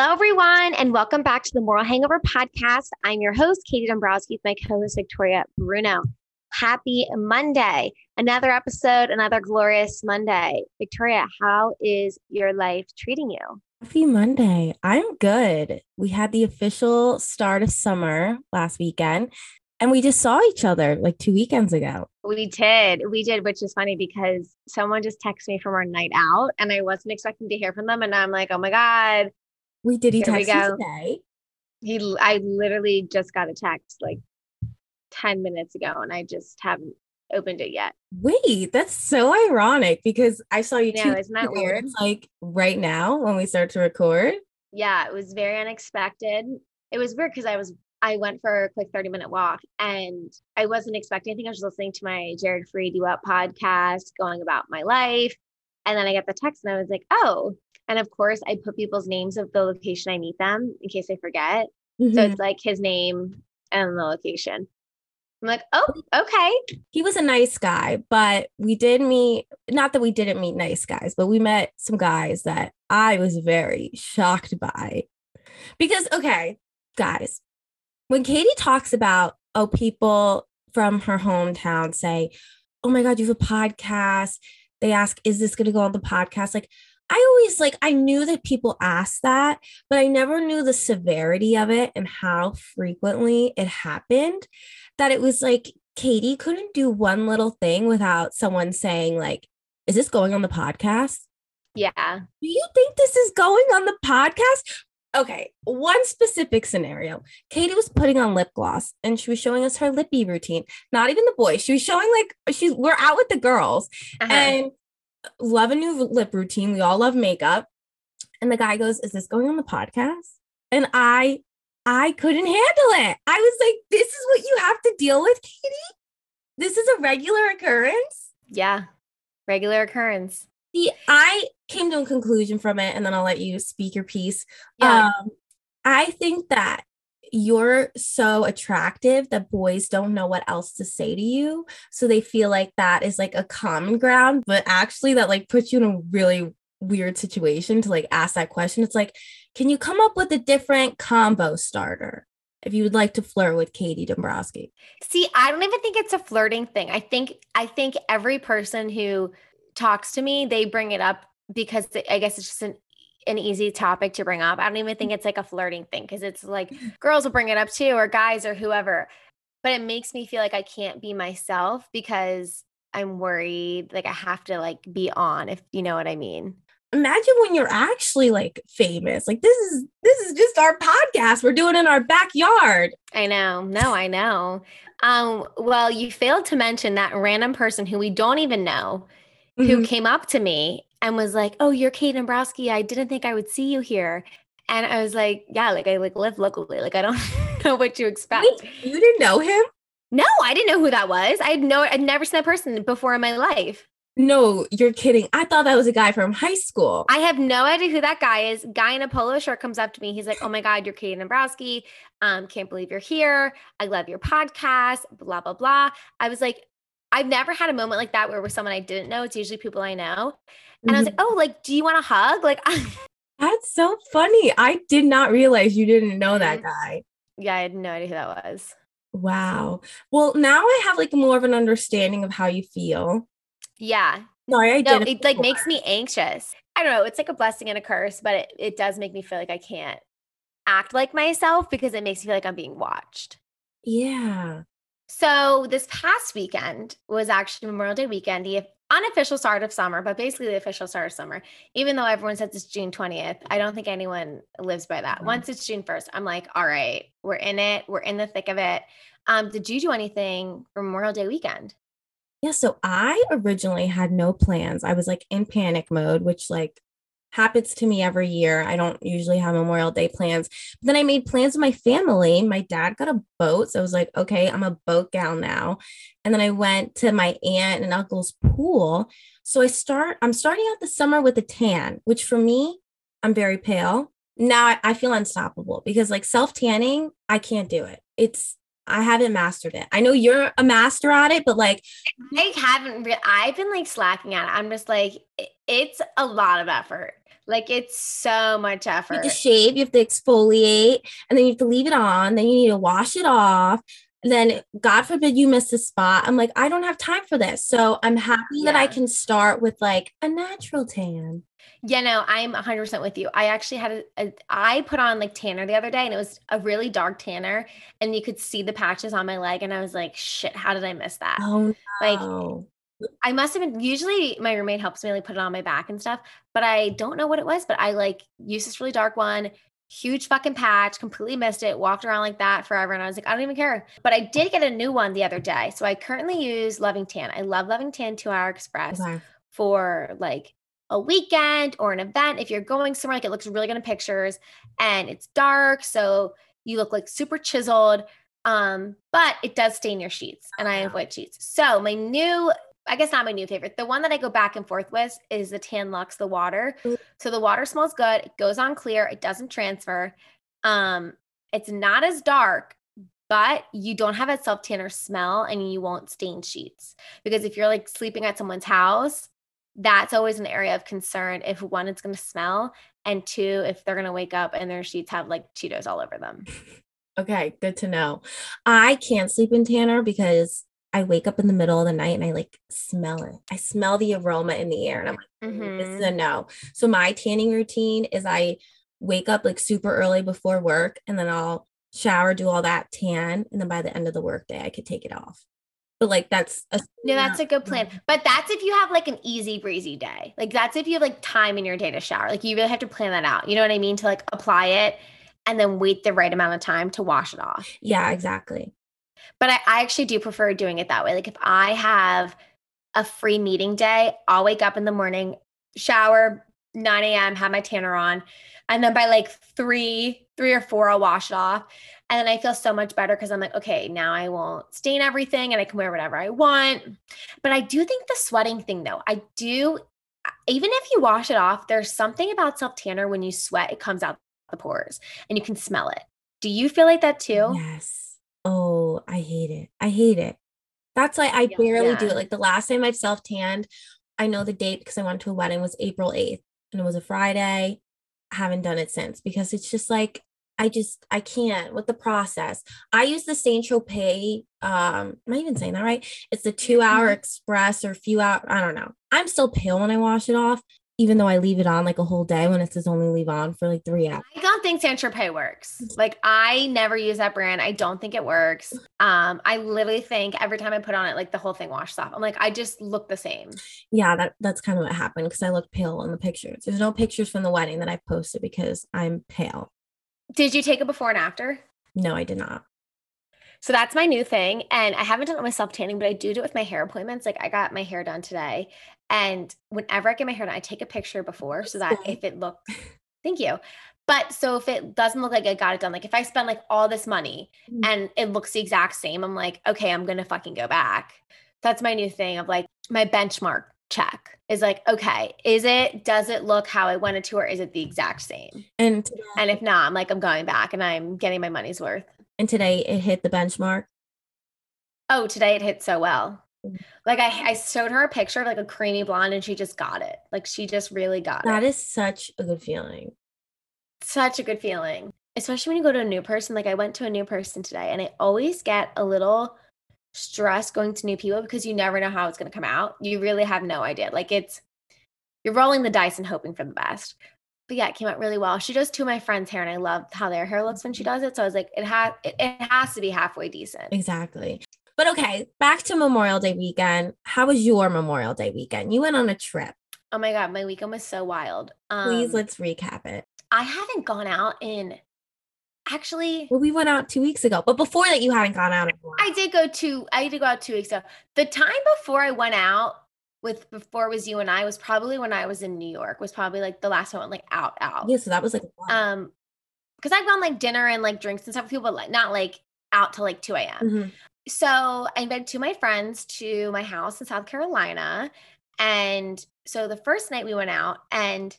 Hello, everyone, and welcome back to the Moral Hangover podcast. I'm your host, Katie Dombrowski, with my co host, Victoria Bruno. Happy Monday. Another episode, another glorious Monday. Victoria, how is your life treating you? Happy Monday. I'm good. We had the official start of summer last weekend, and we just saw each other like two weekends ago. We did. We did, which is funny because someone just texted me from our night out, and I wasn't expecting to hear from them. And I'm like, oh my God. We did he text you go. today? He, I literally just got a text like 10 minutes ago, and I just haven't opened it yet. Wait, that's so ironic because I saw you Yeah, isn't that weird? like right now when we start to record. Yeah, it was very unexpected. It was weird because I was I went for a quick 30 minute walk and I wasn't expecting anything. I was listening to my Jared Freid U Up podcast, going about my life. And then I get the text and I was like, oh. And of course, I put people's names of the location I meet them in case I forget. So Mhm. it's like his name and the location. I'm like, oh, okay. he was a nice guy, but we did meet, not that we didn't meet nice guys, but we met some guys that I was very shocked by. Because, okay, guys, when Katie talks about, oh, people from her hometown say, oh my God, you have a podcast. They ask, is this going to go on the podcast? Like, I always like, I knew that people asked that, but I never knew the severity of it and how frequently it happened. That it was like, Katie couldn't do one little thing without someone saying, like, is this going on the podcast? Yeah. Do you think this is going on the podcast? Okay, one specific scenario. Katie was putting on lip gloss and she was showing us her lippy routine. Not even the boys. She was showing like she's we're out with the girls Uh-huh. and love a new lip routine. We all love makeup. And the guy goes, Is this going on the podcast? And I I couldn't handle it. I was like, This is what you have to deal with, Katie? This is a regular occurrence. yeah. Regular occurrence. See, I came to a conclusion from it, and then I'll let you speak your piece. Yeah. Um, I think that you're so attractive that boys don't know what else to say to you. So they feel like that is like a common ground, but actually that like puts you in a really weird situation to like ask that question. It's like, can you come up with a different combo starter if you would like to flirt with Katie Dombrowski? See, I don't even think it's a flirting thing. I think I think every person who talks to me, they bring it up because I guess it's just an an easy topic to bring up. I don't even think it's like a flirting thing because it's like girls will bring it up too or guys or whoever. But it makes me feel like I can't be myself because I'm worried like I have to like be on if you know what I mean. imagine when you're actually like famous like this is this is just our podcast we're doing in our backyard I know. No, I know. Um, well, you failed to mention that random person who we don't even know who Mhm. came up to me and was like, "Oh, you're Kate Dombrowski. I didn't think I would see you here." And I was like, "Yeah, like I like live locally. Like I don't know what to expect." Wait, you didn't know him No, I didn't know who that was. I had no, I'd never seen that person before in my life. no you're kidding i thought that was a guy from high school I have no idea who that guy is. Guy in a polo shirt comes up to me. He's like, "Oh my God, you're Katie Dombrowski. Um, can't believe you're here. I love your podcast." Blah blah blah. I was like, I've never had a moment like that where with someone I didn't know. It's usually people I know, and I was Mhm. like, "Oh, like, do you want a hug?" Like, that's so funny i did not realize you didn't know that Mhm. guy yeah, I had no idea who that was. wow well now i have like more of an understanding of how you feel Yeah, sorry i no, it like before. makes me anxious. I don't know. It's like a blessing and a curse, but it, it does make me feel like I can't act like myself because it makes me feel like I'm being watched. yeah So this past weekend was actually Memorial Day weekend, the unofficial start of summer, but basically the official start of summer. Even though everyone says it's June 20th, I don't think anyone lives by that. Mhm. Once it's June 1st, I'm like, all right, we're in it. We're in the thick of it. Um, did you do anything for Memorial Day weekend? Yeah, so I originally had no plans. I was like in panic mode, which like happens to me every year. I don't usually have Memorial Day plans. But then I made plans with my family. My dad got a boat, so I was like, okay, I'm a boat gal now. And then I went to my aunt and uncle's pool. So I start I'm starting out the summer with a tan, which for me, I'm very pale. Now I, I feel unstoppable because like self-tanning, I can't do it. It's I haven't mastered it. I know you're a master at it, but like I haven't. Re- I've been like slacking at it. I'm just like, it's a lot of effort. Like it's so much effort. You have to shave, you have to exfoliate, and then you have to leave it on. Then you need to wash it off. And then, God forbid, you miss a spot. I'm like, I don't have time for this. So I'm happy that I can start with like a natural tan. Yeah, no, I'm 100% with you. I actually had a, a I put on like tanner the other day and it was a really dark tanner and you could see the patches on my leg and I was like, shit, how did I miss that? Oh, Like no. I must have been usually my roommate helps me like put it on my back and stuff, but I don't know what it was, but I like used this really dark one, huge fucking patch, completely missed it, walked around like that forever and I was like, I don't even care. But I did get a new one the other day. So I currently use Loving Tan. I love Loving Tan 2 Hour Express Okay. for like a weekend or an event. If you're going somewhere, like it looks really good in pictures and it's dark. So you look like super chiseled. Um, but it does stain your sheets and I avoid sheets. So my new, I guess not my new favorite, the one that I go back and forth with is the Tan-Luxe, the water. So the water smells good. It goes on clear. It doesn't transfer. Um, it's not as dark, but you don't have a self tanner smell and you won't stain sheets. Because if you're like sleeping at someone's house, that's always an area of concern if one, it's going to smell, and two, if they're going to wake up and their sheets have like Cheetos all over them. Okay, good to know. I can't sleep in tanner because I wake up in the middle of the night and I like smell it. I smell the aroma in the air and I'm like, "Mm, this is a no. So my tanning routine is I wake up like super early before work and then I'll shower, do all that tan, and then by the end of the workday I could take it off. But like that's a No, that's a good plan. But that's if you have like an easy breezy day. Like that's if you have like time in your day to shower. Like you really have to plan that out. You know what I mean? To like apply it and then wait the right amount of time to wash it off. Yeah, exactly. But I, I actually do prefer doing it that way. Like if I have a free meeting day, I'll wake up in the morning, shower, 9 a.m., have my tanner on. And then by like three, three or four, I'll wash it off. And then I feel so much better because I'm like, okay, now I won't stain everything and I can wear whatever I want. But I do think the sweating thing though, I do, even if you wash it off, there's something about self tanner when you sweat, it comes out the pores and you can smell it. Do you feel like that too? Yes. Oh, I hate it. I hate it. That's why I Yeah. barely do it. Like the last time I self tanned, I know the date because I went to a wedding was April 8th and it was a Friday. I haven't done it since because it's just like I just I can't with the process. I use the Saint Tropez. Um, am I even saying that right? It's the two hour Mhm. express or few hour. I don't know. I'm still pale when I wash it off, even though I leave it on like a whole day when it says only leave on for like three hours. I don't think Saint Tropez works. Like I never use that brand. I don't think it works. Um, I literally think every time I put on it, like the whole thing washes off. I'm like, I just look the same. yeah that that's kind of what happened because i looked pale in the pictures there's no pictures from the wedding that i posted because i'm pale Did you take a before and after? no i did not So that's my new thing. And I haven't done it with self tanning, but I do do it with my hair appointments. Like I got my hair done today. And whenever I get my hair done, I take a picture before so that if it looks, thank you. But so if it doesn't look like I got it done, like if I spend like all this money Mm. and it looks the exact same, I'm like, okay, I'm going to fucking go back. That's my new thing of like my benchmark check is like, okay, is it, does it look how I wanted to, or is it the exact same? and And if not, I'm like, I'm going back and I'm getting my money's worth. And today it hit the benchmark Oh, today it hit so well. Mm. Like I, I showed her a picture of like a creamy blonde and she just got it. Like she just really got that That is such a good feeling Such a good feeling. Especially when you go to a new person. Like I went to a new person today and I always get a little stressed going to new people because you never know how it's going to come out. You really have no idea. Like it's, you're rolling the dice and hoping for the best. But yeah, it came out really well. She does two of my friends' hair and I love how their hair looks when she does it. So I was like, it has, it, it has to be halfway decent. exactly but okay back to memorial day weekend how was your memorial day weekend you went on a trip Oh my God, my weekend was so wild. please Um, let's recap it I haven't gone out in actually well we went out two weeks ago but before that you haven't gone out anymore. I did go to I did go out two weeks ago. The time before I went out with before was you and I was probably when I was in New York, was probably like the last time I went like out out. yeah so that was like wow. Um because I've gone like dinner and like drinks and stuff with people, but like not like out till like 2 a.m. Mhm. So I invited two of my friends to my house in South Carolina. And so the first night we went out and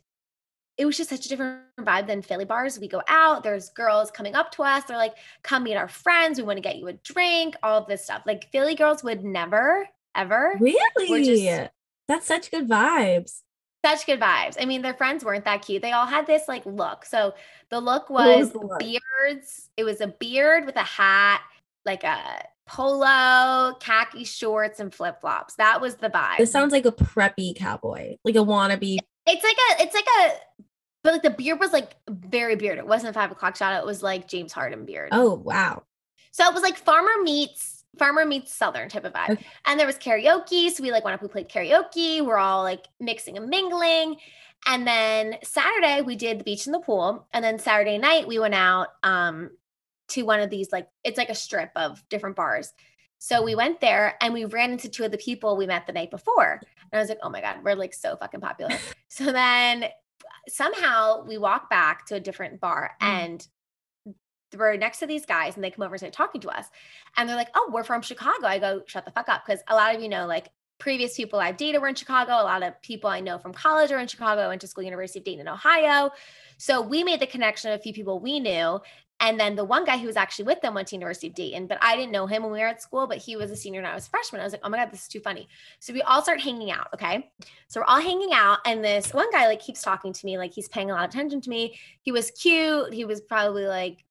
it was just such a different vibe than Philly bars. We go out, there's girls coming up to us. They're like, come meet our friends. We want to get you a drink, all of this stuff. Like Philly girls would never, ever. really just- that's such good vibes Such good vibes. I mean, their friends weren't that cute. They all had this like look. So the look was, was beards. It was a beard with a hat, like a polo, khaki shorts, and flip flops. That was the vibe. This sounds like a preppy cowboy, like a wannabe. It's like a, it's like a, but like the beard was like very beard. It wasn't a five o'clock shot. It was like James Harden beard. Oh wow. So it was like farmer meets farmer meets southern type of vibe. Okay. And there was karaoke. So we like went up, we played karaoke. We're all like mixing and mingling. And then Saturday we did the beach and the pool. And then Saturday night we went out um to one of these like it's like a strip of different bars. So we went there and we ran into two of the people we met the night before. And I was like, oh my God, we're like so fucking popular. so then somehow we walk back to a different bar Mm. and we're next to these guys and they come over and start talking to us. And they're like, oh, we're from Chicago. I go, shut the fuck up. Because a lot of you know, like previous people I've dated were in Chicago. A lot of people I know from college are in Chicago. I went to school, University of Dayton Ohio. So we made the connection of a few people we knew. And then the one guy who was actually with them went to University of Dayton, but I didn't know him when we were at school, but he was a senior and I was a freshman. I was like, oh my God, this is too funny. So we all start hanging out. Okay. So we're all hanging out. And this one guy like keeps talking to me, like he's paying a lot of attention to me. He was cute. He was probably like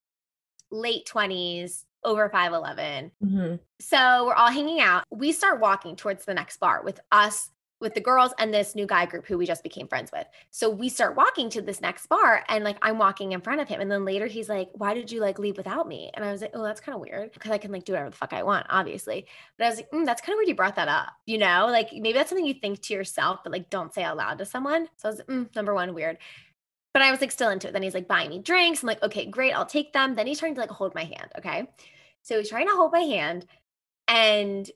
late 20s, over 5'11. Mhm. So we're all hanging out. We start walking towards the next bar with us, with the girls, and this new guy group who we just became friends with. So we start walking to this next bar, and like I'm walking in front of him. And then later he's like, Why did you like leave without me? And I was like, Oh, that's kind of weird because I can like do whatever the fuck I want, obviously. But I was like, mm, That's kind of weird you brought that up. You know, like maybe that's something you think to yourself, but like don't say out loud to someone. So I was like, mm, Number one, weird. But I was like still into it. Then he's like buying me drinks. I'm like, okay, great, I'll take them. Then he's trying to like hold my hand. Okay. So he's trying to hold my hand. And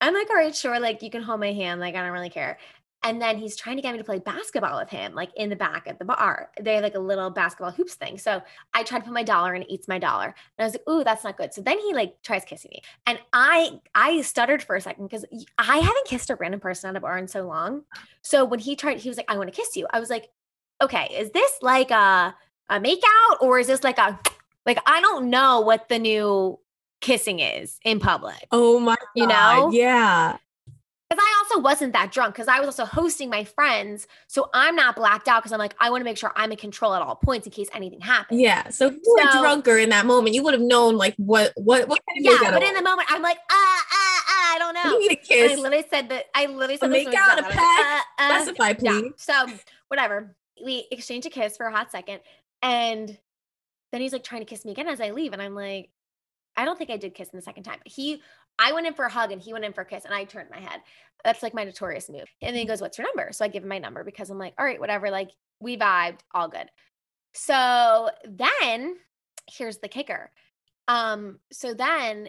I'm like, all right, sure. Like you can hold my hand. Like I don't really care. And then he's trying to get me to play basketball with him, like in the back at the bar. They have like a little basketball hoops thing. So I tried to put my dollar and it eats my dollar. And I was like, ooh, that's not good. So then he like tries kissing me. And I I stuttered for a second because I haven't kissed a random person at a bar in so long. So when he tried, he was like, I want to kiss you. I was like, okay, is this like a a make out or is this like a like I don't know what the new kissing is in public. Oh my You know? Yeah. Because I also wasn't that drunk because I was also hosting my friends. So I'm not blacked out because I'm like, I want to make sure I'm in control at all points in case anything happens. Yeah. So if you were So- drunker in that moment, you would have known like what what what kind of Yeah, but in the moment, I'm like, ah, ah, ah, I don't know. you need a And I literally said that. I literally A said make out, a was like, uh, uh. Specify, Yeah. please. So whatever. We exchange a kiss for a hot second. And then he's like trying to kiss me again as I leave. And I'm like, I don't think I did kiss him the second time. He I went in for a hug and he went in for a kiss and I turned my head. That's like my notorious move. And then he goes, What's your number? So I give him my number because I'm like, all right, whatever. Like we vibed, all good. So then here's the kicker. Um, so then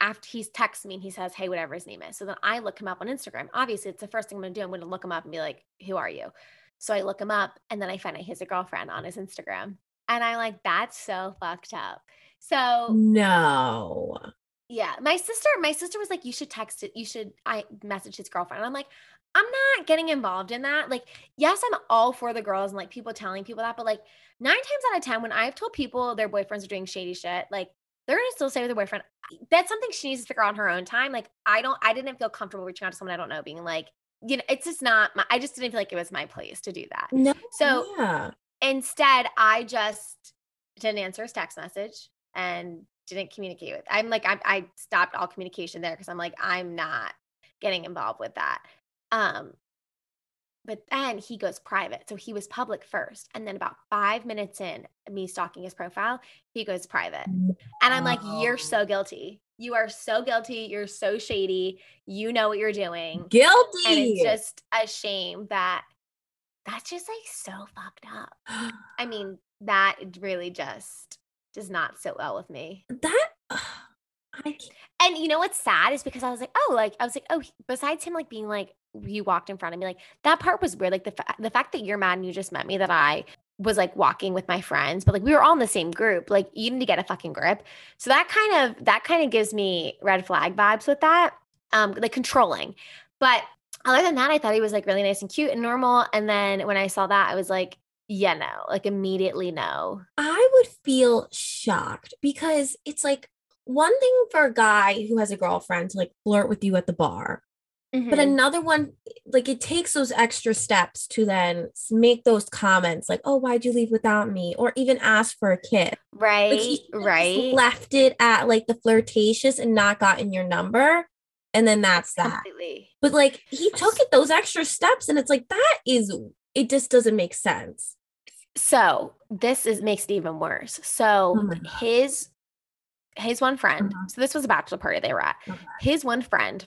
after he's texts me and he says, Hey, whatever his name is. So then I look him up on Instagram. Obviously, it's the first thing I'm gonna do. I'm gonna look him up and be like, Who are you? So I look him up and then I find out he has a girlfriend on his Instagram. And I'm like, that's so fucked up. So No. yeah, my sister, my sister was like, you should text it, you should I message his girlfriend. And I'm like, I'm not getting involved in that. Like, yes, I'm all for the girls and like people telling people that, but like nine times out of ten, when I've told people their boyfriends are doing shady shit, like they're gonna still stay with their boyfriend. That's something she needs to figure out on her own time. Like, I don't, I didn't feel comfortable reaching out to someone I don't know, being like, you know, it's just not my, I just didn't feel like it was my place to do that. No. So yeah. instead, I just didn't answer his text message and didn't communicate with. I'm like, I, I stopped all communication there because I'm like, I'm not getting involved with that. Um, but then he goes private. So he was public first. And then about five minutes in, me stalking his profile, he goes private. And I'm like, you're so guilty. You are so guilty. You're so shady. You know what you're doing. Guilty. And it's just a shame that that's just like so fucked up. I mean, that really just does not sit well with me. that I can't. And you know what's sad is because I was like, oh, like I was like, oh, besides him like being like you walked in front of me, like that part was weird. Like the fa- the fact that you're mad and you just met me, that I was like walking with my friends, but like we were all in the same group. Like you need to get a fucking grip. So that kind of that kind of gives me red flag vibes with that, um, like controlling. But other than that, I thought he was like really nice and cute and normal. And then when I saw that, I was like, yeah, no, like immediately no. I would feel shocked because it's like one thing for a guy who has a girlfriend to like flirt with you at the bar. But Mhm. another one, like it takes those extra steps to then make those comments like, oh, why'd you leave without me? Or even ask for a kiss. right, Like right. left it at like the flirtatious and not gotten your number. And then that's that. Completely. But like he took it those extra steps, and it's like that is it just doesn't make sense. So this is makes it even worse. Oh So God. his his one friend. Uh-huh. So this was a bachelor party they were at. Okay. His one friend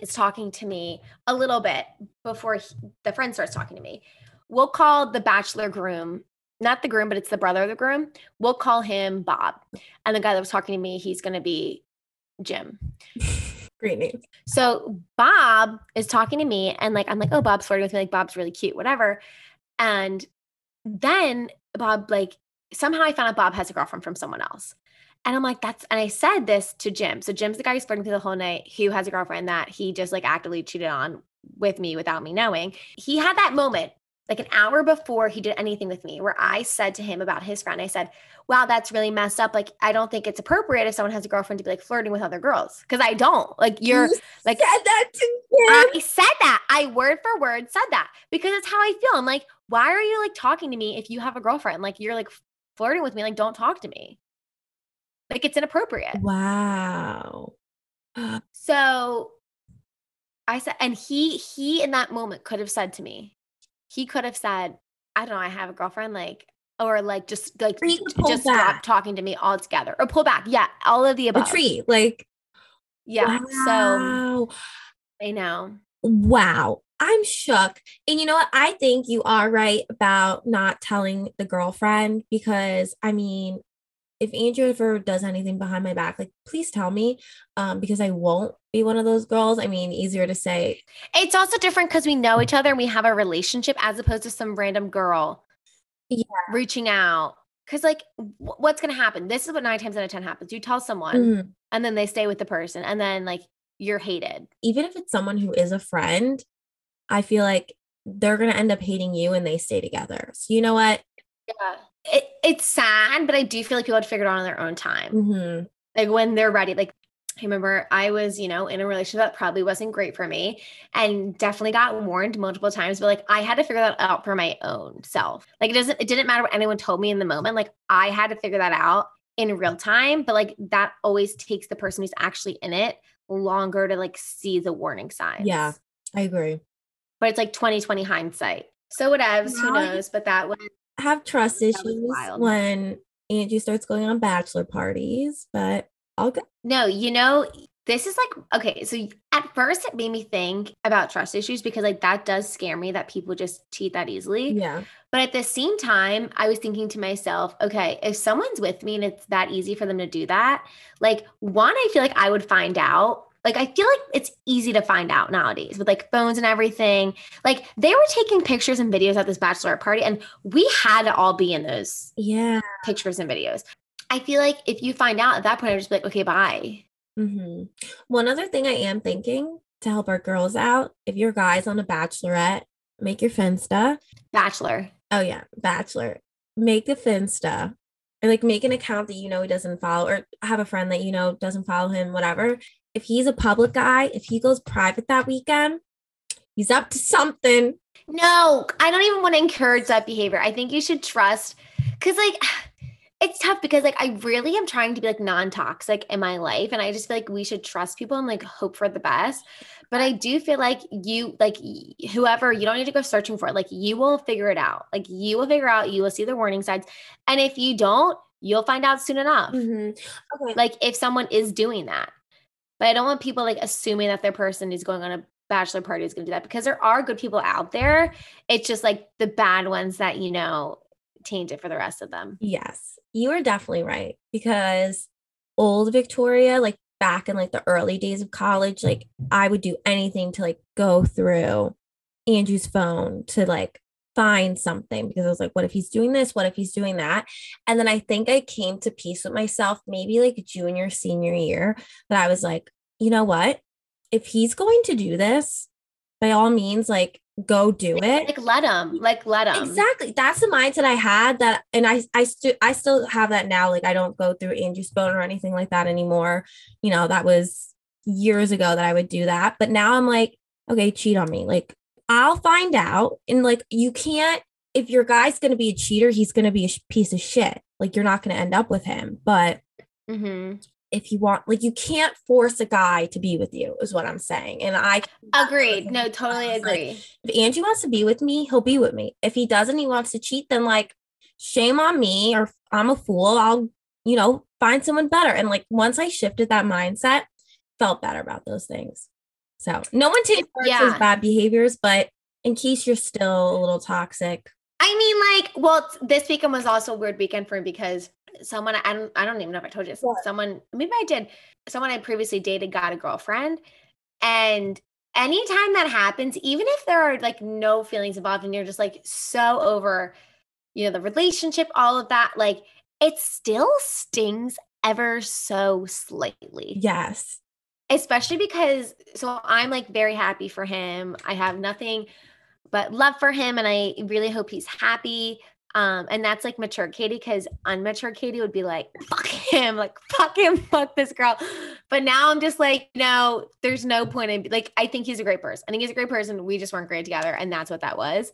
is talking to me a little bit before he, the friend starts talking to me. We'll call the bachelor groom, not the groom, but it's the brother of the groom. We'll call him Bob. And the guy that was talking to me, he's going to be Jim. Great news. So Bob is talking to me, and like I'm like, oh, Bob's flirting with me. Like Bob's really cute, whatever. And then Bob, like somehow I found out Bob has a girlfriend from someone else. And I'm like, that's and I said this to Jim. So Jim's the guy who's flirting through the whole night, who has a girlfriend that he just like actively cheated on with me without me knowing. He had that moment like an hour before he did anything with me where I said to him about his friend, I said, Wow, that's really messed up. Like, I don't think it's appropriate if someone has a girlfriend to be like flirting with other girls. Cause I don't. Like you're You like said that to him. I said that. I word for word said that because it's how I feel. I'm like, why are you like talking to me if you have a girlfriend? Like you're like flirting with me. Like don't talk to me. Like it's inappropriate. Wow. So I said, and he he in that moment could have said to me, he could have said, I don't know, I have a girlfriend, like or like just like Or he could pull just back. stop talking to me altogether or pull back. Yeah, all of the above. Retreat. Like, Yeah. So. I know. Wow. I'm shook. And you know what? I think you are right about not telling the girlfriend because I mean, if Andrew ever does anything behind my back, like please tell me. Um, because I won't be one of those girls. I mean, easier to say, It's also different because we know each other and we have a relationship as opposed to some random girl Yeah. reaching out. Because, like, wh- what's going to happen? This is what nine times out of 10 happens. You tell someone mhm. and then they stay with the person and then, like, you're hated. even if it's someone who is a friend, I feel like they're gonna end up hating you and they stay together. So you know what? Yeah. It, it's sad, but I do feel like people had figured it out on their own time. hmm Like, when they're ready. Like, I remember I was, you know, in a relationship that probably wasn't great for me and definitely got warned multiple times, but like I had to figure that out for my own self. Like it doesn't, it didn't matter what anyone told me in the moment. Like I had to figure that out in real time, but like that always takes the person who's actually in it longer to like see the warning signs. Yeah. I agree. But it's like 2020 hindsight. So whatevs, who knows? But that was have trust issues when Angie starts going on bachelor parties, but I'll go. No, you know, this is like okay. So at first, it made me think about trust issues because like that does scare me that people just cheat that easily. Yeah. But at the same time, I was thinking to myself, okay, if someone's with me and it's that easy for them to do that, like one, I feel like I would find out. Like I feel like it's easy to find out nowadays with like phones and everything. Like they were taking pictures and videos at this bachelorette party, and we had to all be in those Yeah. pictures and videos. I feel like if you find out at that point, I'd just be like, okay, bye. hmm One other thing I am thinking to help our girls out if your guy's on a bachelorette, make your Finsta. Bachelor. Oh, yeah. Bachelor. Make a Finsta. Or like make an account that you know he doesn't follow, or have a friend that you know doesn't follow him, whatever. If he's a public guy, if he goes private that weekend, he's up to something. No, I don't even want to encourage that behavior. I think you should trust because, like, it's tough because, like, I really am trying to be like non toxic in my life. And I just feel like we should trust people and like hope for the best. But I do feel like you, like, whoever, you don't need to go searching for it. Like, you will figure it out. Like, you will figure out, you will see the warning signs. And if you don't, you'll find out soon enough. Mm-hmm. Okay. Like, if someone is doing that. But I don't want people like assuming that their person is going on a bachelor party is going to do that because there are good people out there. It's just like the bad ones that, you know, taint it for the rest of them. Yes, you are definitely right because old Victoria, like back in like the early days of college, like I would do anything to like go through Andrew's phone to like find something because I was like, what if he's doing this? What if he's doing that? And then I think I came to peace with myself maybe like junior, senior year that I was like, you know what? If he's going to do this, by all means, like go do it. Like let them, like let them. Exactly. That's the mindset I had that and I I still I still have that now. Like I don't go through Andrew's phone or anything like that anymore. You know, that was years ago that I would do that. But now I'm like, okay, cheat on me. Like, I'll find out. And like, you can't, if your guy's going to be a cheater, he's going to be a sh- piece of shit. Like, you're not going to end up with him. But Mm-hmm. if you want, like, you can't force a guy to be with you, is what I'm saying. And I Agreed. No, totally was like, agree. if Angie wants to be with me, he'll be with me. If he doesn't, he wants to cheat, then like shame on me or I'm a fool. I'll, you know, find someone better. And like once I shifted that mindset, felt better about those things. So no one takes Yeah. bad behaviors, but in case you're still a little toxic. I mean, like, well, this weekend was also a weird weekend for me because someone I don't I don't even know if I told you this. What? Someone maybe I did. Someone I previously dated got a girlfriend, and anytime that happens, even if there are like no feelings involved, and you're just like so over, you know, the relationship, all of that, like it still stings ever so slightly Yes. Especially because so I'm like very happy for him. I have nothing but love for him and I really hope he's happy. Um, and that's like mature Katie because unmature Katie would be like, fuck him, like fuck him, fuck this girl. But now I'm just like, no, there's no point in like I think he's a great person. I think he's a great person. We just weren't great together, and that's what that was.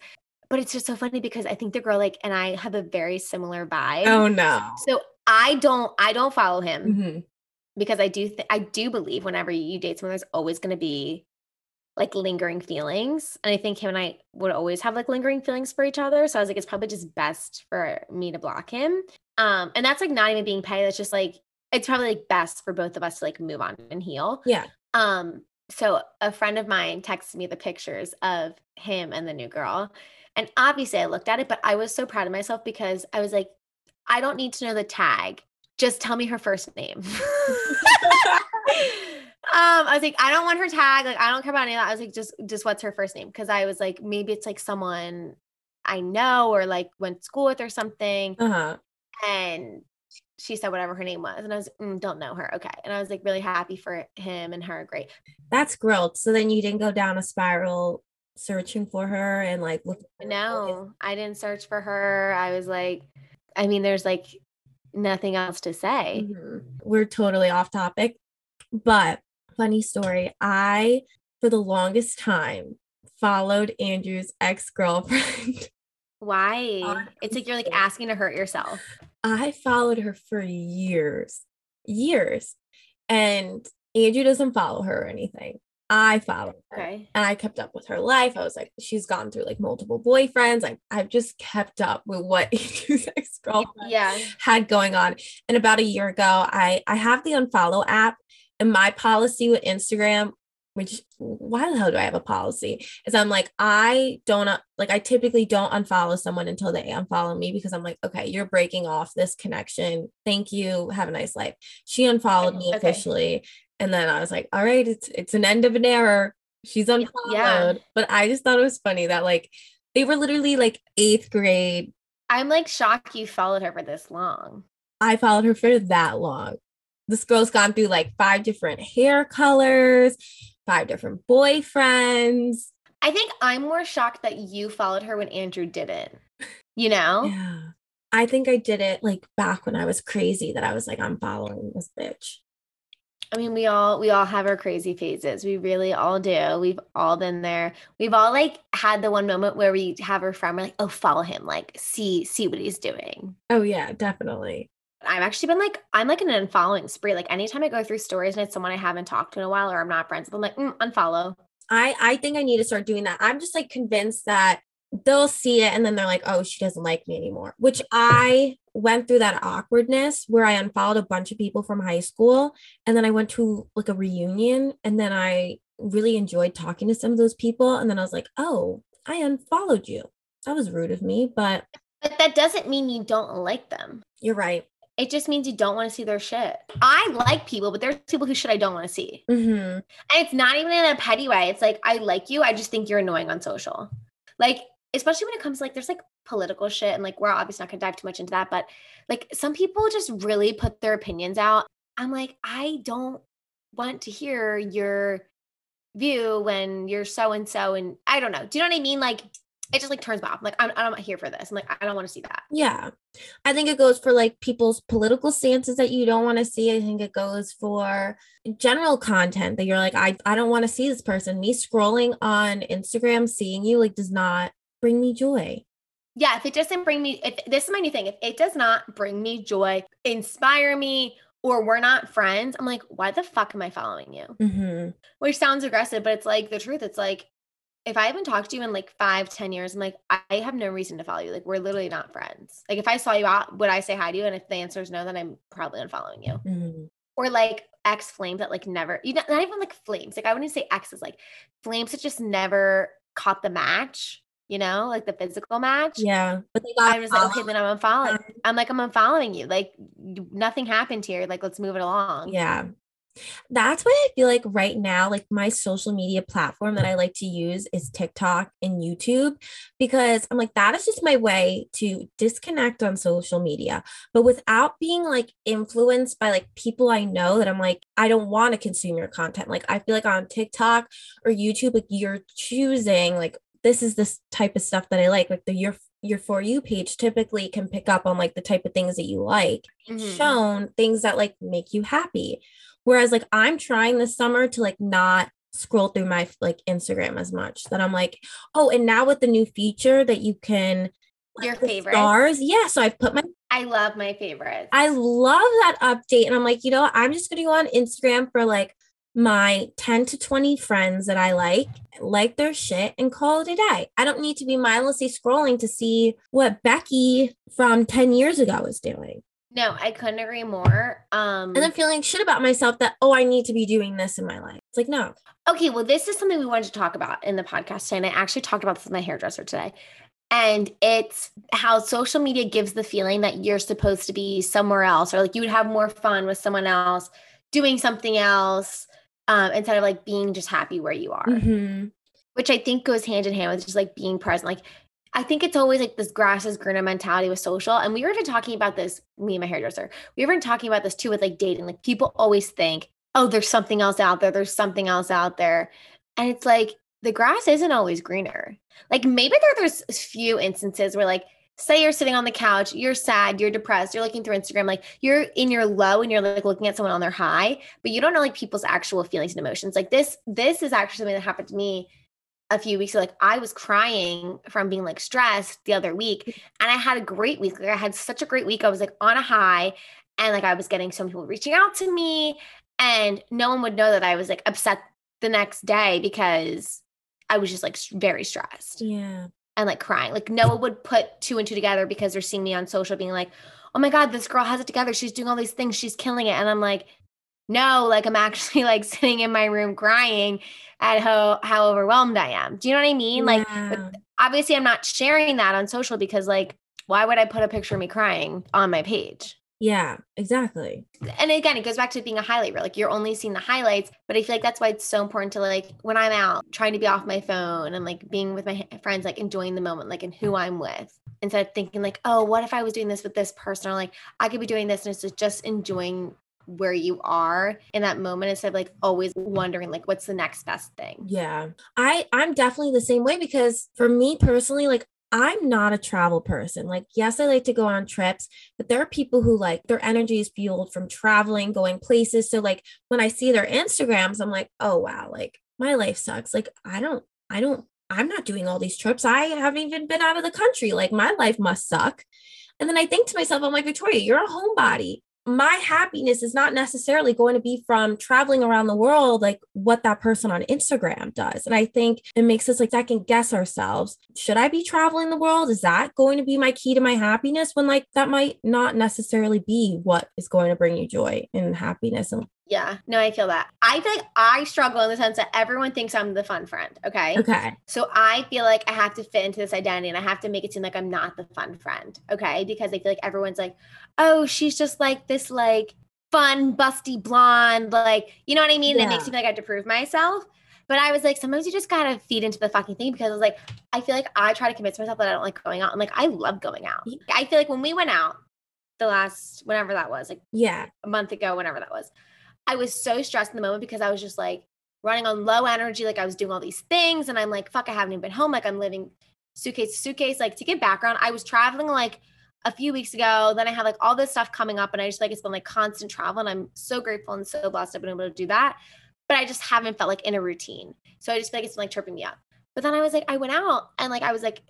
But it's just so funny because I think the girl like and I have a very similar vibe. Oh no. So I don't I don't follow him Mhm. Because I do th- I do believe whenever you date someone, there's always going to be like lingering feelings, and I think him and I would always have like lingering feelings for each other. So I was like, it's probably just best for me to block him. Um, and that's like not even being petty. That's just like it's probably like best for both of us to like move on and heal. Yeah. Um, so a friend of mine texted me the pictures of him and the new girl. And obviously I looked at it, but I was so proud of myself because I was like, I don't need to know the tag. Just tell me her first name. um, I was like, I don't want her tag. Like, I don't care about any of that. I was like, just just what's her first name? Because I was like, maybe it's like someone I know or like went to school with or something. Uh-huh. And she said whatever her name was. And I was mm, don't know her. Okay. And I was like really happy for him and her. Great. That's growth. So then you didn't go down a spiral searching for her and like looking No, I didn't search for her. I was like, I mean, there's like nothing else to say. Mhm. We're totally off topic, but funny story. I, for the longest time, followed Andrew's ex girlfriend. Why? On It's like you're like asking to hurt yourself. I followed her for years, years. And Andrew doesn't follow her or anything. I followed her. Okay. And I kept up with her life. I was like, she's gone through like multiple boyfriends. Like, I've just kept up with what ex girlfriend Yeah. had going on. And about a year ago, I I have the unfollow app, and my policy with Instagram, which why the hell do I have a policy? Is I'm like I don't uh, like I typically don't unfollow someone until they unfollow me because I'm like, okay, you're breaking off this connection. Thank you. Have a nice life. She unfollowed me Okay. And then I was like, all right, it's it's an end of an era. She's unfollowed. But I just thought it was funny that like they were literally like eighth grade I'm like shocked you followed her for this long. I followed her for that long. This girl's gone through like five different hair colors, five different boyfriends. I think I'm more shocked that you followed her when Andrew didn't. You know? Yeah. I think I did it like back when I was crazy that I was like, I'm following this bitch. I mean, we all we all have our crazy phases. We really all do. We've all been there. We've all like had the one moment where we have our friend, we're like, oh, follow him, like see see what he's doing. Oh, yeah, definitely. I've actually been like, I'm like an unfollowing spree. Like anytime I go through stories and it's someone I haven't talked to in a while or I'm not friends with, I'm like, mm, unfollow. I I think I need to start doing that. I'm just like convinced that they'll see it and then they're like, oh, she doesn't like me anymore. Which I went through that awkwardness where I unfollowed a bunch of people from high school and then I went to like a reunion and then I really enjoyed talking to some of those people and then I was like, oh, I unfollowed you. That was rude of me, but But that doesn't mean you don't like them. you're right. It just means you don't want to see their shit. I like people, but there's people who shit I don't want to see. hmm And it's not even in a petty way. It's like I like you. I just think you're annoying on social. Like, especially when it comes to like there's like political shit and like we're obviously not gonna dive too much into that, but like some people just really put their opinions out. I'm like, I don't want to hear your view when you're so and so and I don't know. Do you know what I mean? Like it just like turns me off. I'm like, I'm, I'm not here for this. I'm like, I don't want to see that. Yeah. I think it goes for like people's political stances that you don't want to see. I think it goes for general content that you're like, I, I don't want to see this person. Me scrolling on Instagram, seeing you like does not bring me joy. Yeah. If it doesn't bring me, if this is my new thing, if it does not bring me joy, inspire me, or we're not friends, I'm like, why the fuck am I following you? Mm-hmm. Which sounds aggressive, but it's like the truth. It's like, if I haven't talked to you in like five, ten years, I'm like, I have no reason to follow you. Like, we're literally not friends. Like, if I saw you out, would I say hi to you? And if the answer is no, then I'm probably unfollowing you. Mm-hmm. Or like ex flames that like never, you know, not even like flames. Like, I wouldn't say exes, like flames that just never caught the match, you know, like the physical match. Yeah. But they got I was like, okay, then I'm unfollowing. Um, I'm like, I'm unfollowing you. Like, nothing happened here. Like, let's move it along. Yeah. That's why I feel like right now, like my social media platform that I like to use is TikTok and YouTube because I'm like, that is just my way to disconnect on social media, but without being like influenced by like people I know that I'm like, I don't want to consume your content. Like, I feel like on TikTok or YouTube, like you're choosing, like, this is this type of stuff that I like. Like the your your for you page typically can pick up on like the type of things that you like, mm-hmm. shown things that like make you happy Whereas like I'm trying this summer to like not scroll through my like Instagram as much that I'm like, oh, and now with the new feature that you can your favorite stars. Yeah. So I've put my I love my favorites. I love that update. And I'm like, you know, what? I'm just gonna go on Instagram for like my 10 to 20 friends that I like, like their shit, and call it a day. I don't need to be mindlessly scrolling to see what Becky from 10 years ago is doing. No, I couldn't agree more. Um and then feeling shit about myself that oh I need to be doing this in my life. It's like no. Okay, well this is something we wanted to talk about in the podcast today. And I actually talked about this with my hairdresser today. And it's how social media gives the feeling that you're supposed to be somewhere else or like you would have more fun with someone else doing something else um, instead of like being just happy where you are. Mm-hmm. Which I think goes hand in hand with just like being present. Like I think it's always like this grass is greener mentality with social. And we were even talking about this, me and my hairdresser, we were even talking about this too with like dating. Like people always think, oh, there's something else out there. There's something else out there. And it's like the grass isn't always greener. Like maybe there, there's a few instances where like, say you're sitting on the couch, you're sad, you're depressed, you're looking through Instagram, like you're in your low and you're like looking at someone on their high, but you don't know like people's actual feelings and emotions. Like this, this is actually something that happened to me a few weeks ago, like I was crying from being like stressed the other week. Mm. And I had a great week. Like I had such a great week. I was like on a high and like I was getting some people reaching out to me. And no one would know that I was like upset the next day because I was just like very stressed. Yeah. And like crying. Like no one would put two and two together because they're seeing me on social being like, oh my God, this girl has it together. She's doing all these things. She's killing it. And I'm like, no, like I'm actually like sitting in my room crying at how how overwhelmed I am. Do you know what I mean? Yeah. Like obviously I'm not sharing that on social because like why would I put a picture of me crying on my page? Yeah, exactly. And again, it goes back to being a highlight reel. Like you're only seeing the highlights, but I feel like that's why it's so important to like when I'm out trying to be off my phone and like being with my friends, like enjoying the moment, like and who I'm with, instead of thinking like, oh, what if I was doing this with this person, or like I could be doing this, and it's just enjoying where you are in that moment instead of like always wondering like what's the next best thing. Yeah. I I'm definitely the same way because for me personally like I'm not a travel person. Like, yes, I like to go on trips, but there are people who like their energy is fueled from traveling, going places. So, like, when I see their Instagrams, I'm like, oh, wow, like my life sucks. Like, I don't, I don't, I'm not doing all these trips. I haven't even been out of the country. Like, my life must suck. And then I think to myself, I'm like, Victoria, you're a homebody my happiness is not necessarily going to be from traveling around the world like what that person on Instagram does. And I think it makes us like second guess ourselves. Should I be traveling the world? Is that going to be my key to my happiness when like that might not necessarily be what is going to bring you joy and happiness and yeah, no, I feel that. I feel like I struggle in the sense that everyone thinks I'm the fun friend. Okay. Okay. So I feel like I have to fit into this identity and I have to make it seem like I'm not the fun friend. Okay. Because I feel like everyone's like, oh, she's just like this, like fun, busty blonde. Like, you know what I mean? Yeah. It makes me feel like I have to prove myself. But I was like, sometimes you just gotta feed into the fucking thing because I was like, I feel like I try to convince myself that I don't like going out. I'm like, I love going out. I feel like when we went out the last, whenever that was, like, yeah, a month ago, whenever that was I was so stressed in the moment because I was just like running on low energy. Like I was doing all these things and I'm like, fuck, I haven't even been home. Like I'm living suitcase, suitcase. Like to give background, I was traveling like a few weeks ago. Then I had like all this stuff coming up, and I just like it's been like constant travel, and I'm so grateful and so blessed I've been able to do that. But I just haven't felt like in a routine, so I just feel like it's been like tripping me up. But then I was like, I went out and like I was like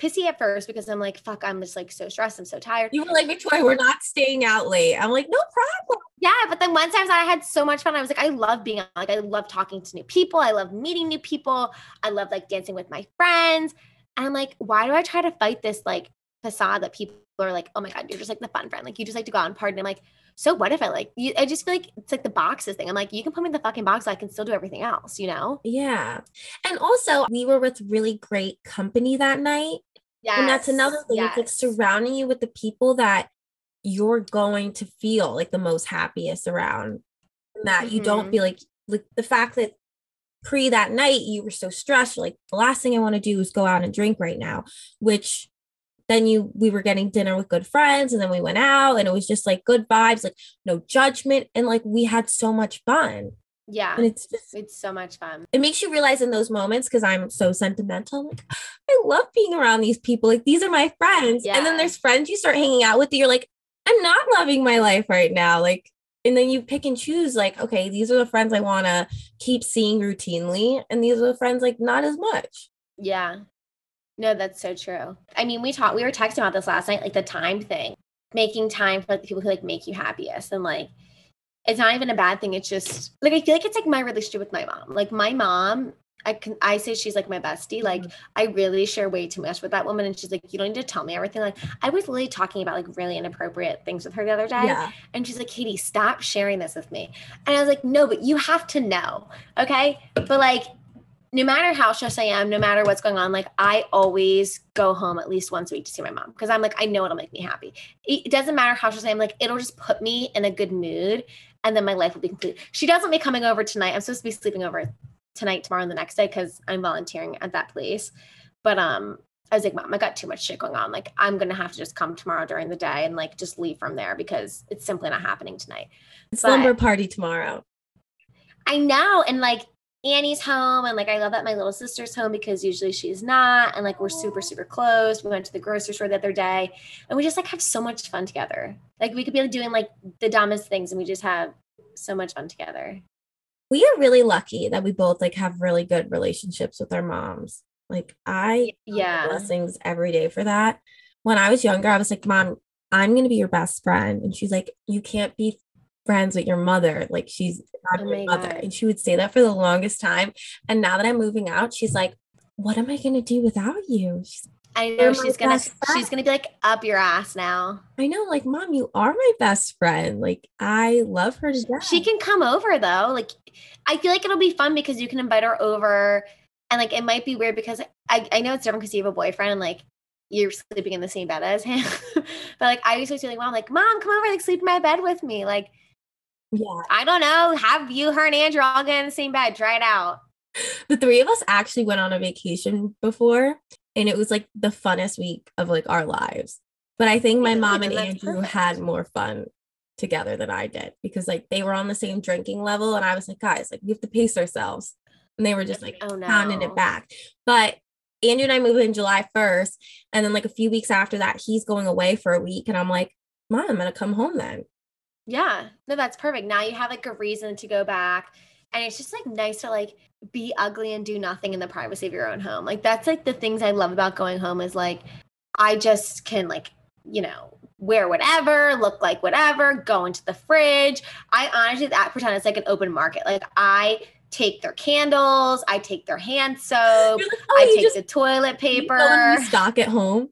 pissy at first because I'm like, fuck, I'm just like so stressed. I'm so tired. You were like, Victoria, we're not staying out late. I'm like, no problem. Yeah, but then once I was, I had so much fun. I was like, I love being like, I love talking to new people. I love meeting new people. I love like dancing with my friends. And I'm like, why do I try to fight this like facade that people are like, oh my God, you're just like the fun friend. Like you just like to go out and party. And I'm like, so what if I like you? I just feel like it's like the boxes thing. I'm like, you can put me in the fucking box. so I can still do everything else, you know? Yeah. And also, we were with really great company that night. Yeah. And that's another thing. Yes. It's like surrounding you with the people that you're going to feel like the most happiest around. And that mm-hmm. you don't mm-hmm. feel like like the fact that pre that night you were so stressed, like the last thing I want to do is go out and drink right now, which then you we were getting dinner with good friends and then we went out and it was just like good vibes like no judgment and like we had so much fun. Yeah. And it's just it's so much fun. It makes you realize in those moments because i'm so sentimental I'm like i love being around these people like these are my friends. Yeah. and then there's friends you start hanging out with you're like i'm not loving my life right now like and then you pick and choose like okay these are the friends i want to keep seeing routinely and these are the friends like not as much. Yeah no, that's so true. I mean, we talked, we were texting about this last night, like the time thing, making time for like, the people who like make you happiest. And like, it's not even a bad thing. It's just like, I feel like it's like my relationship with my mom. Like, my mom, I can, I say she's like my bestie. Like, mm-hmm. I really share way too much with that woman. And she's like, you don't need to tell me everything. Like, I was literally talking about like really inappropriate things with her the other day. Yeah. And she's like, Katie, stop sharing this with me. And I was like, no, but you have to know. Okay. But like, no matter how stressed I am, no matter what's going on, like I always go home at least once a week to see my mom because I'm like, I know it'll make me happy. It doesn't matter how stressed I am, like it'll just put me in a good mood and then my life will be complete. She doesn't be coming over tonight. I'm supposed to be sleeping over tonight, tomorrow, and the next day because I'm volunteering at that place. But um, I was like, Mom, I got too much shit going on. Like, I'm gonna have to just come tomorrow during the day and like just leave from there because it's simply not happening tonight. Slumber but, party tomorrow. I know. And like Annie's home and like I love that my little sister's home because usually she's not and like we're super super close. We went to the grocery store the other day and we just like have so much fun together. Like we could be like doing like the dumbest things and we just have so much fun together. We are really lucky that we both like have really good relationships with our moms. Like I yeah blessings every day for that. When I was younger, I was like, Mom, I'm gonna be your best friend. And she's like, You can't be friends with your mother. Like she's not oh your mother. God. And she would say that for the longest time. And now that I'm moving out, she's like, what am I gonna do without you? She's, I know she's gonna she's gonna be like up your ass now. I know, like mom, you are my best friend. Like I love her to death. She can come over though. Like I feel like it'll be fun because you can invite her over. And like it might be weird because I, I know it's different because you have a boyfriend and like you're sleeping in the same bed as him. but like I used to be like mom, like, mom, come over, like sleep in my bed with me. Like yeah. I don't know. Have you, her, and Andrew all get in the same bed? Try it out. The three of us actually went on a vacation before, and it was like the funnest week of like our lives. But I think my mom and Andrew perfect. had more fun together than I did because like they were on the same drinking level, and I was like, guys, like we have to pace ourselves, and they were just like oh, no. pounding it back. But Andrew and I moved in July 1st. And then, like, a few weeks after that, he's going away for a week. And I'm like, Mom, I'm going to come home then. Yeah. No, that's perfect. Now you have like a reason to go back. And it's just like nice to like be ugly and do nothing in the privacy of your own home. Like that's like the things I love about going home is like I just can like, you know, wear whatever, look like whatever, go into the fridge. I honestly that pretend it's like an open market. Like I take their candles, I take their hand soap, like, oh, I take just, the toilet paper. stock at home.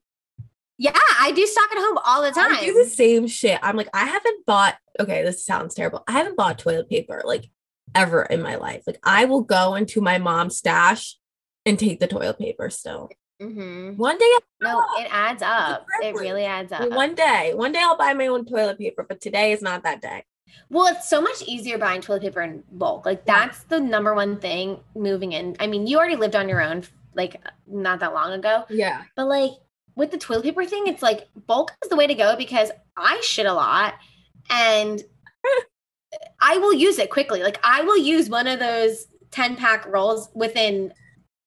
Yeah, I do stock at home all the time. I do the same shit. I'm like, I haven't bought, okay, this sounds terrible. I haven't bought toilet paper like ever in my life. Like, I will go into my mom's stash and take the toilet paper still. Mm-hmm. One day, no, it adds up. It really adds up. One day, one day I'll buy my own toilet paper, but today is not that day. Well, it's so much easier buying toilet paper in bulk. Like that's the number one thing moving in. I mean, you already lived on your own like not that long ago. Yeah. But like with the toilet paper thing, it's like bulk is the way to go because I shit a lot and I will use it quickly. Like I will use one of those 10 pack rolls within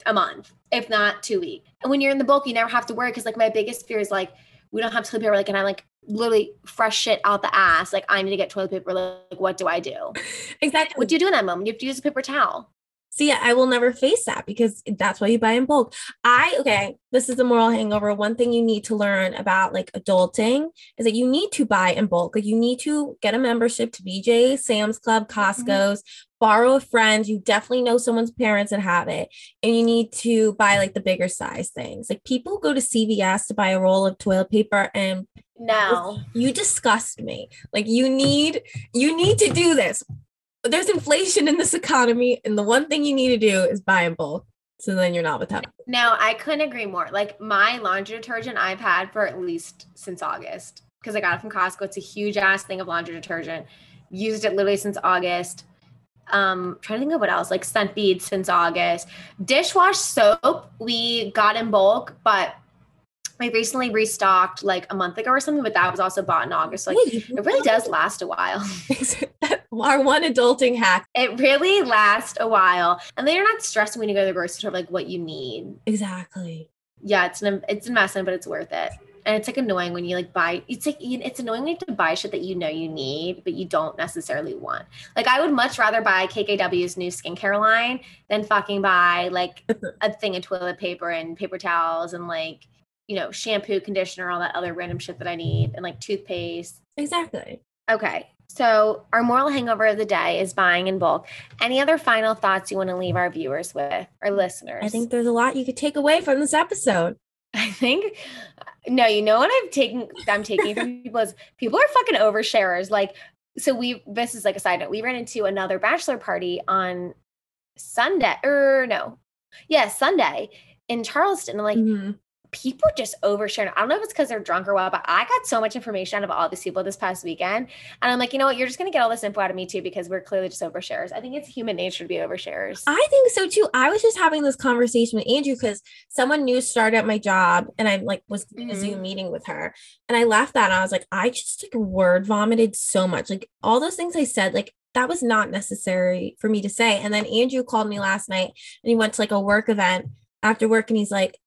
a month, if not two weeks. And when you're in the bulk, you never have to worry because like my biggest fear is like we don't have toilet paper. Like, and I like literally fresh shit out the ass. Like, I need to get toilet paper. Like, what do I do? Exactly. What do you do in that moment? You have to use a paper towel. See, I will never face that because that's why you buy in bulk. I, okay, this is a moral hangover. One thing you need to learn about like adulting is that you need to buy in bulk. Like you need to get a membership to BJ, Sam's Club, Mm-hmm. Costco's, borrow a friend. You definitely know someone's parents that have it. And you need to buy like the bigger size things. Like people go to CVS to buy a roll of toilet paper and No. you disgust me. Like you need, you need to do this there's inflation in this economy, and the one thing you need to do is buy in bulk. So then you're not without. No, I couldn't agree more. Like my laundry detergent I've had for at least since August because I got it from Costco. It's a huge ass thing of laundry detergent. Used it literally since August. Um, trying to think of what else, like scent beads since August. Dishwash soap we got in bulk, but I recently restocked like a month ago or something, but that was also bought in August. So, like it really does last a while. Our one adulting hack. It really lasts a while. And then you're not stressing when you go to the grocery store like what you need. Exactly. yeah, it's an it's a mess, but it's worth it. And it's like annoying when you like buy. It's like you- it's annoying when you have to buy shit that you know you need, but you don't necessarily want. Like I would much rather buy KKW's new skincare line than fucking buy like a thing of toilet paper and paper towels and like you know shampoo, conditioner, all that other random shit that I need, and like toothpaste. Exactly. Okay. So our moral hangover of the day is buying in bulk. Any other final thoughts you want to leave our viewers with, or listeners? I think there's a lot you could take away from this episode. I think no, you know what I've taken I'm taking from people is people are fucking oversharers. Like, so we this is like a side note. We ran into another bachelor party on Sunday or no, yeah, Sunday in Charleston. Like Mhm. People just oversharing. I don't know if it's because they're drunk or what, but I got so much information out of all these people this past weekend. And I'm like, you know what, you're just gonna get all this info out of me too, because we're clearly just overshares. I think it's human nature to be overshares. I think so too. I was just having this conversation with Andrew because someone new started at my job and I like was in a. Zoom mm-hmm. meeting with her. And I left that and I was like, I just like word vomited so much. Like all those things I said, like that was not necessary for me to say. And then Andrew called me last night and he went to like a work event after work and he's like,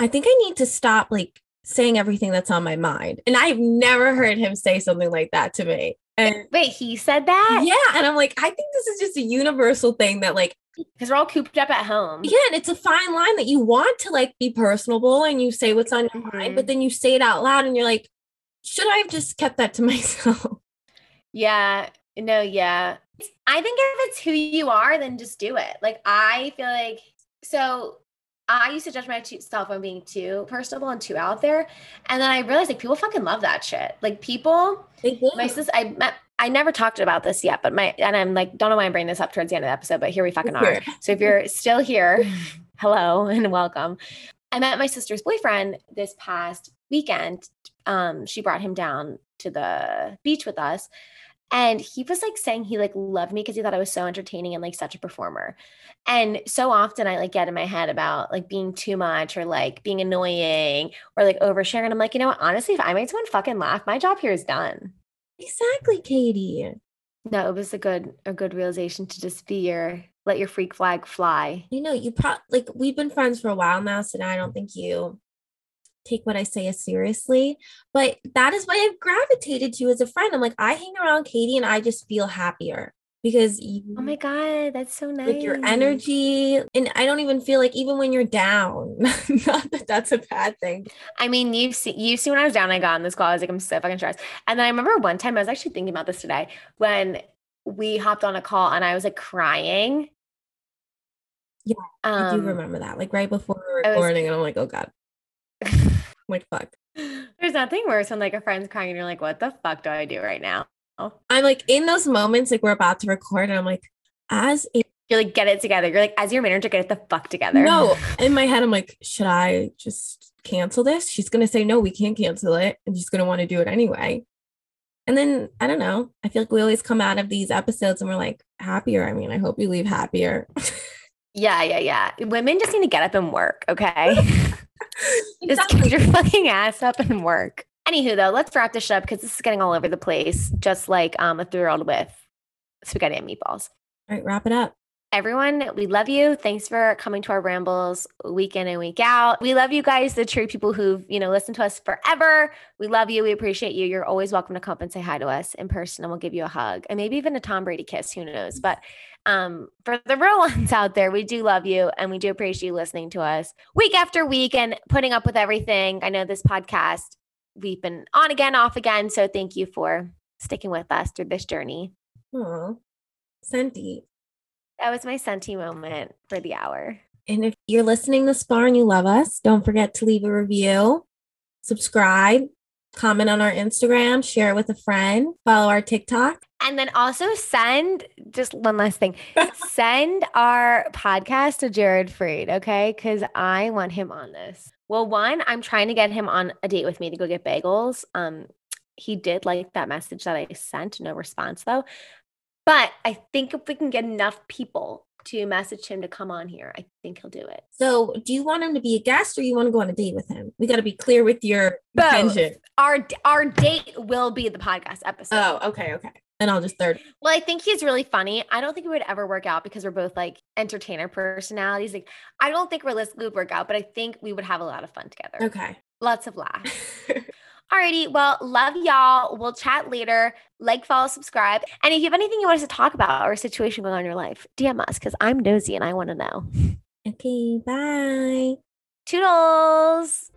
I think I need to stop like saying everything that's on my mind. And I've never heard him say something like that to me. And Wait, he said that? yeah, and I'm like, I think this is just a universal thing that like Because we're all cooped up at home. yeah, and it's a fine line that you want to like be personable and you say what's on your mind, Mhm. but then you say it out loud and you're like, should I have just kept that to myself? Yeah. No, yeah. I think if it's who you are, then just do it. Like I feel like so I used to judge myself on being too personable and too out there. And then I realized like people fucking love that shit. Like people, my sister, I met I never talked about this yet, but my and I'm like, don't know why I'm bringing this up towards the end of the episode, but here we fucking are. So if you're still here, hello and welcome. I met my sister's boyfriend this past weekend. Um, she brought him down to the beach with us. And he was like saying he like loved me because he thought I was so entertaining and like such a performer. And so often I like get in my head about like being too much or like being annoying or like oversharing. And I'm like, you know what? Honestly, if I made someone fucking laugh, my job here is done. exactly, Katie. No, it was a good a good realization to just be your let your freak flag fly. You know, you probably like we've been friends for a while now, so now I don't think you take what I say as seriously. But that is what I've gravitated to as a friend. I'm like, I hang around Katie and I just feel happier because you Oh my god, that's so nice. like your energy and i don't even feel like even when you're down not that that's a bad thing I mean, you see, you see, when I was down, I got on this call. I was like, I'm so fucking stressed. And then I remember one time I was actually thinking about this today when we hopped on a call and I was like crying. Yeah, i do Um, remember that like right before I was- recording and i'm like oh god I'm like fuck There's nothing worse when like a friend's crying and you're like, what the fuck do I do right now? I'm like in those moments like we're about to record and i'm like as a You're like, get it together. You're like, as your manager, get it the fuck together. no in my head i'm like should i just cancel this she's gonna say no we can't cancel it and she's gonna want to do it anyway and then i don't know i feel like we always come out of these episodes and we're like happier i mean i hope you leave happier Yeah, yeah, yeah. Women just need to get up and work, okay? just get your fucking ass up and work. Anywho, though, let's wrap this up because this is getting all over the place, just like um, a three year old with spaghetti and meatballs. all right wrap it up everyone, we love you. Thanks for coming to our rambles week in and week out. We love you guys, the true people who've, you know, listened to us forever. We love you. We appreciate you. You're always welcome to come up and say hi to us in person and we'll give you a hug and maybe even a Tom Brady kiss. Who knows? But um, for the real ones out there, we do love you and we do appreciate you listening to us week after week and putting up with everything. I know this podcast, we've been on again, off again. So thank you for sticking with us through this journey. Aw, Senti. That was my senti moment for the hour. And if you're listening this far and you love us, don't forget to leave a review, subscribe, comment on our Instagram, share it with a friend, follow our TikTok. And then also send just one last thing send our podcast to Jared Freid, okay? Because I want him on this. Well, one, I'm trying to get him on a date with me to go get bagels. Um, he did like that message that I sent, no response though. But I think if we can get enough people to message him to come on here, I think he'll do it. So, do you want him to be a guest or you want to go on a date with him? We got to be clear with your Both. intention. Our our date will be the podcast episode. Oh, okay, okay. And I'll just third. Well, I think he's really funny. I don't think it would ever work out because we're both like entertainer personalities. Like, I don't think realistically would work out, but I think we would have a lot of fun together. Okay. Lots of laughs. Alrighty. Well, love y'all. We'll chat later. Like, follow, subscribe. And if you have anything you want us to talk about or a situation going on in your life, DM us because I'm nosy and I want to know. okay, bye. Toodles.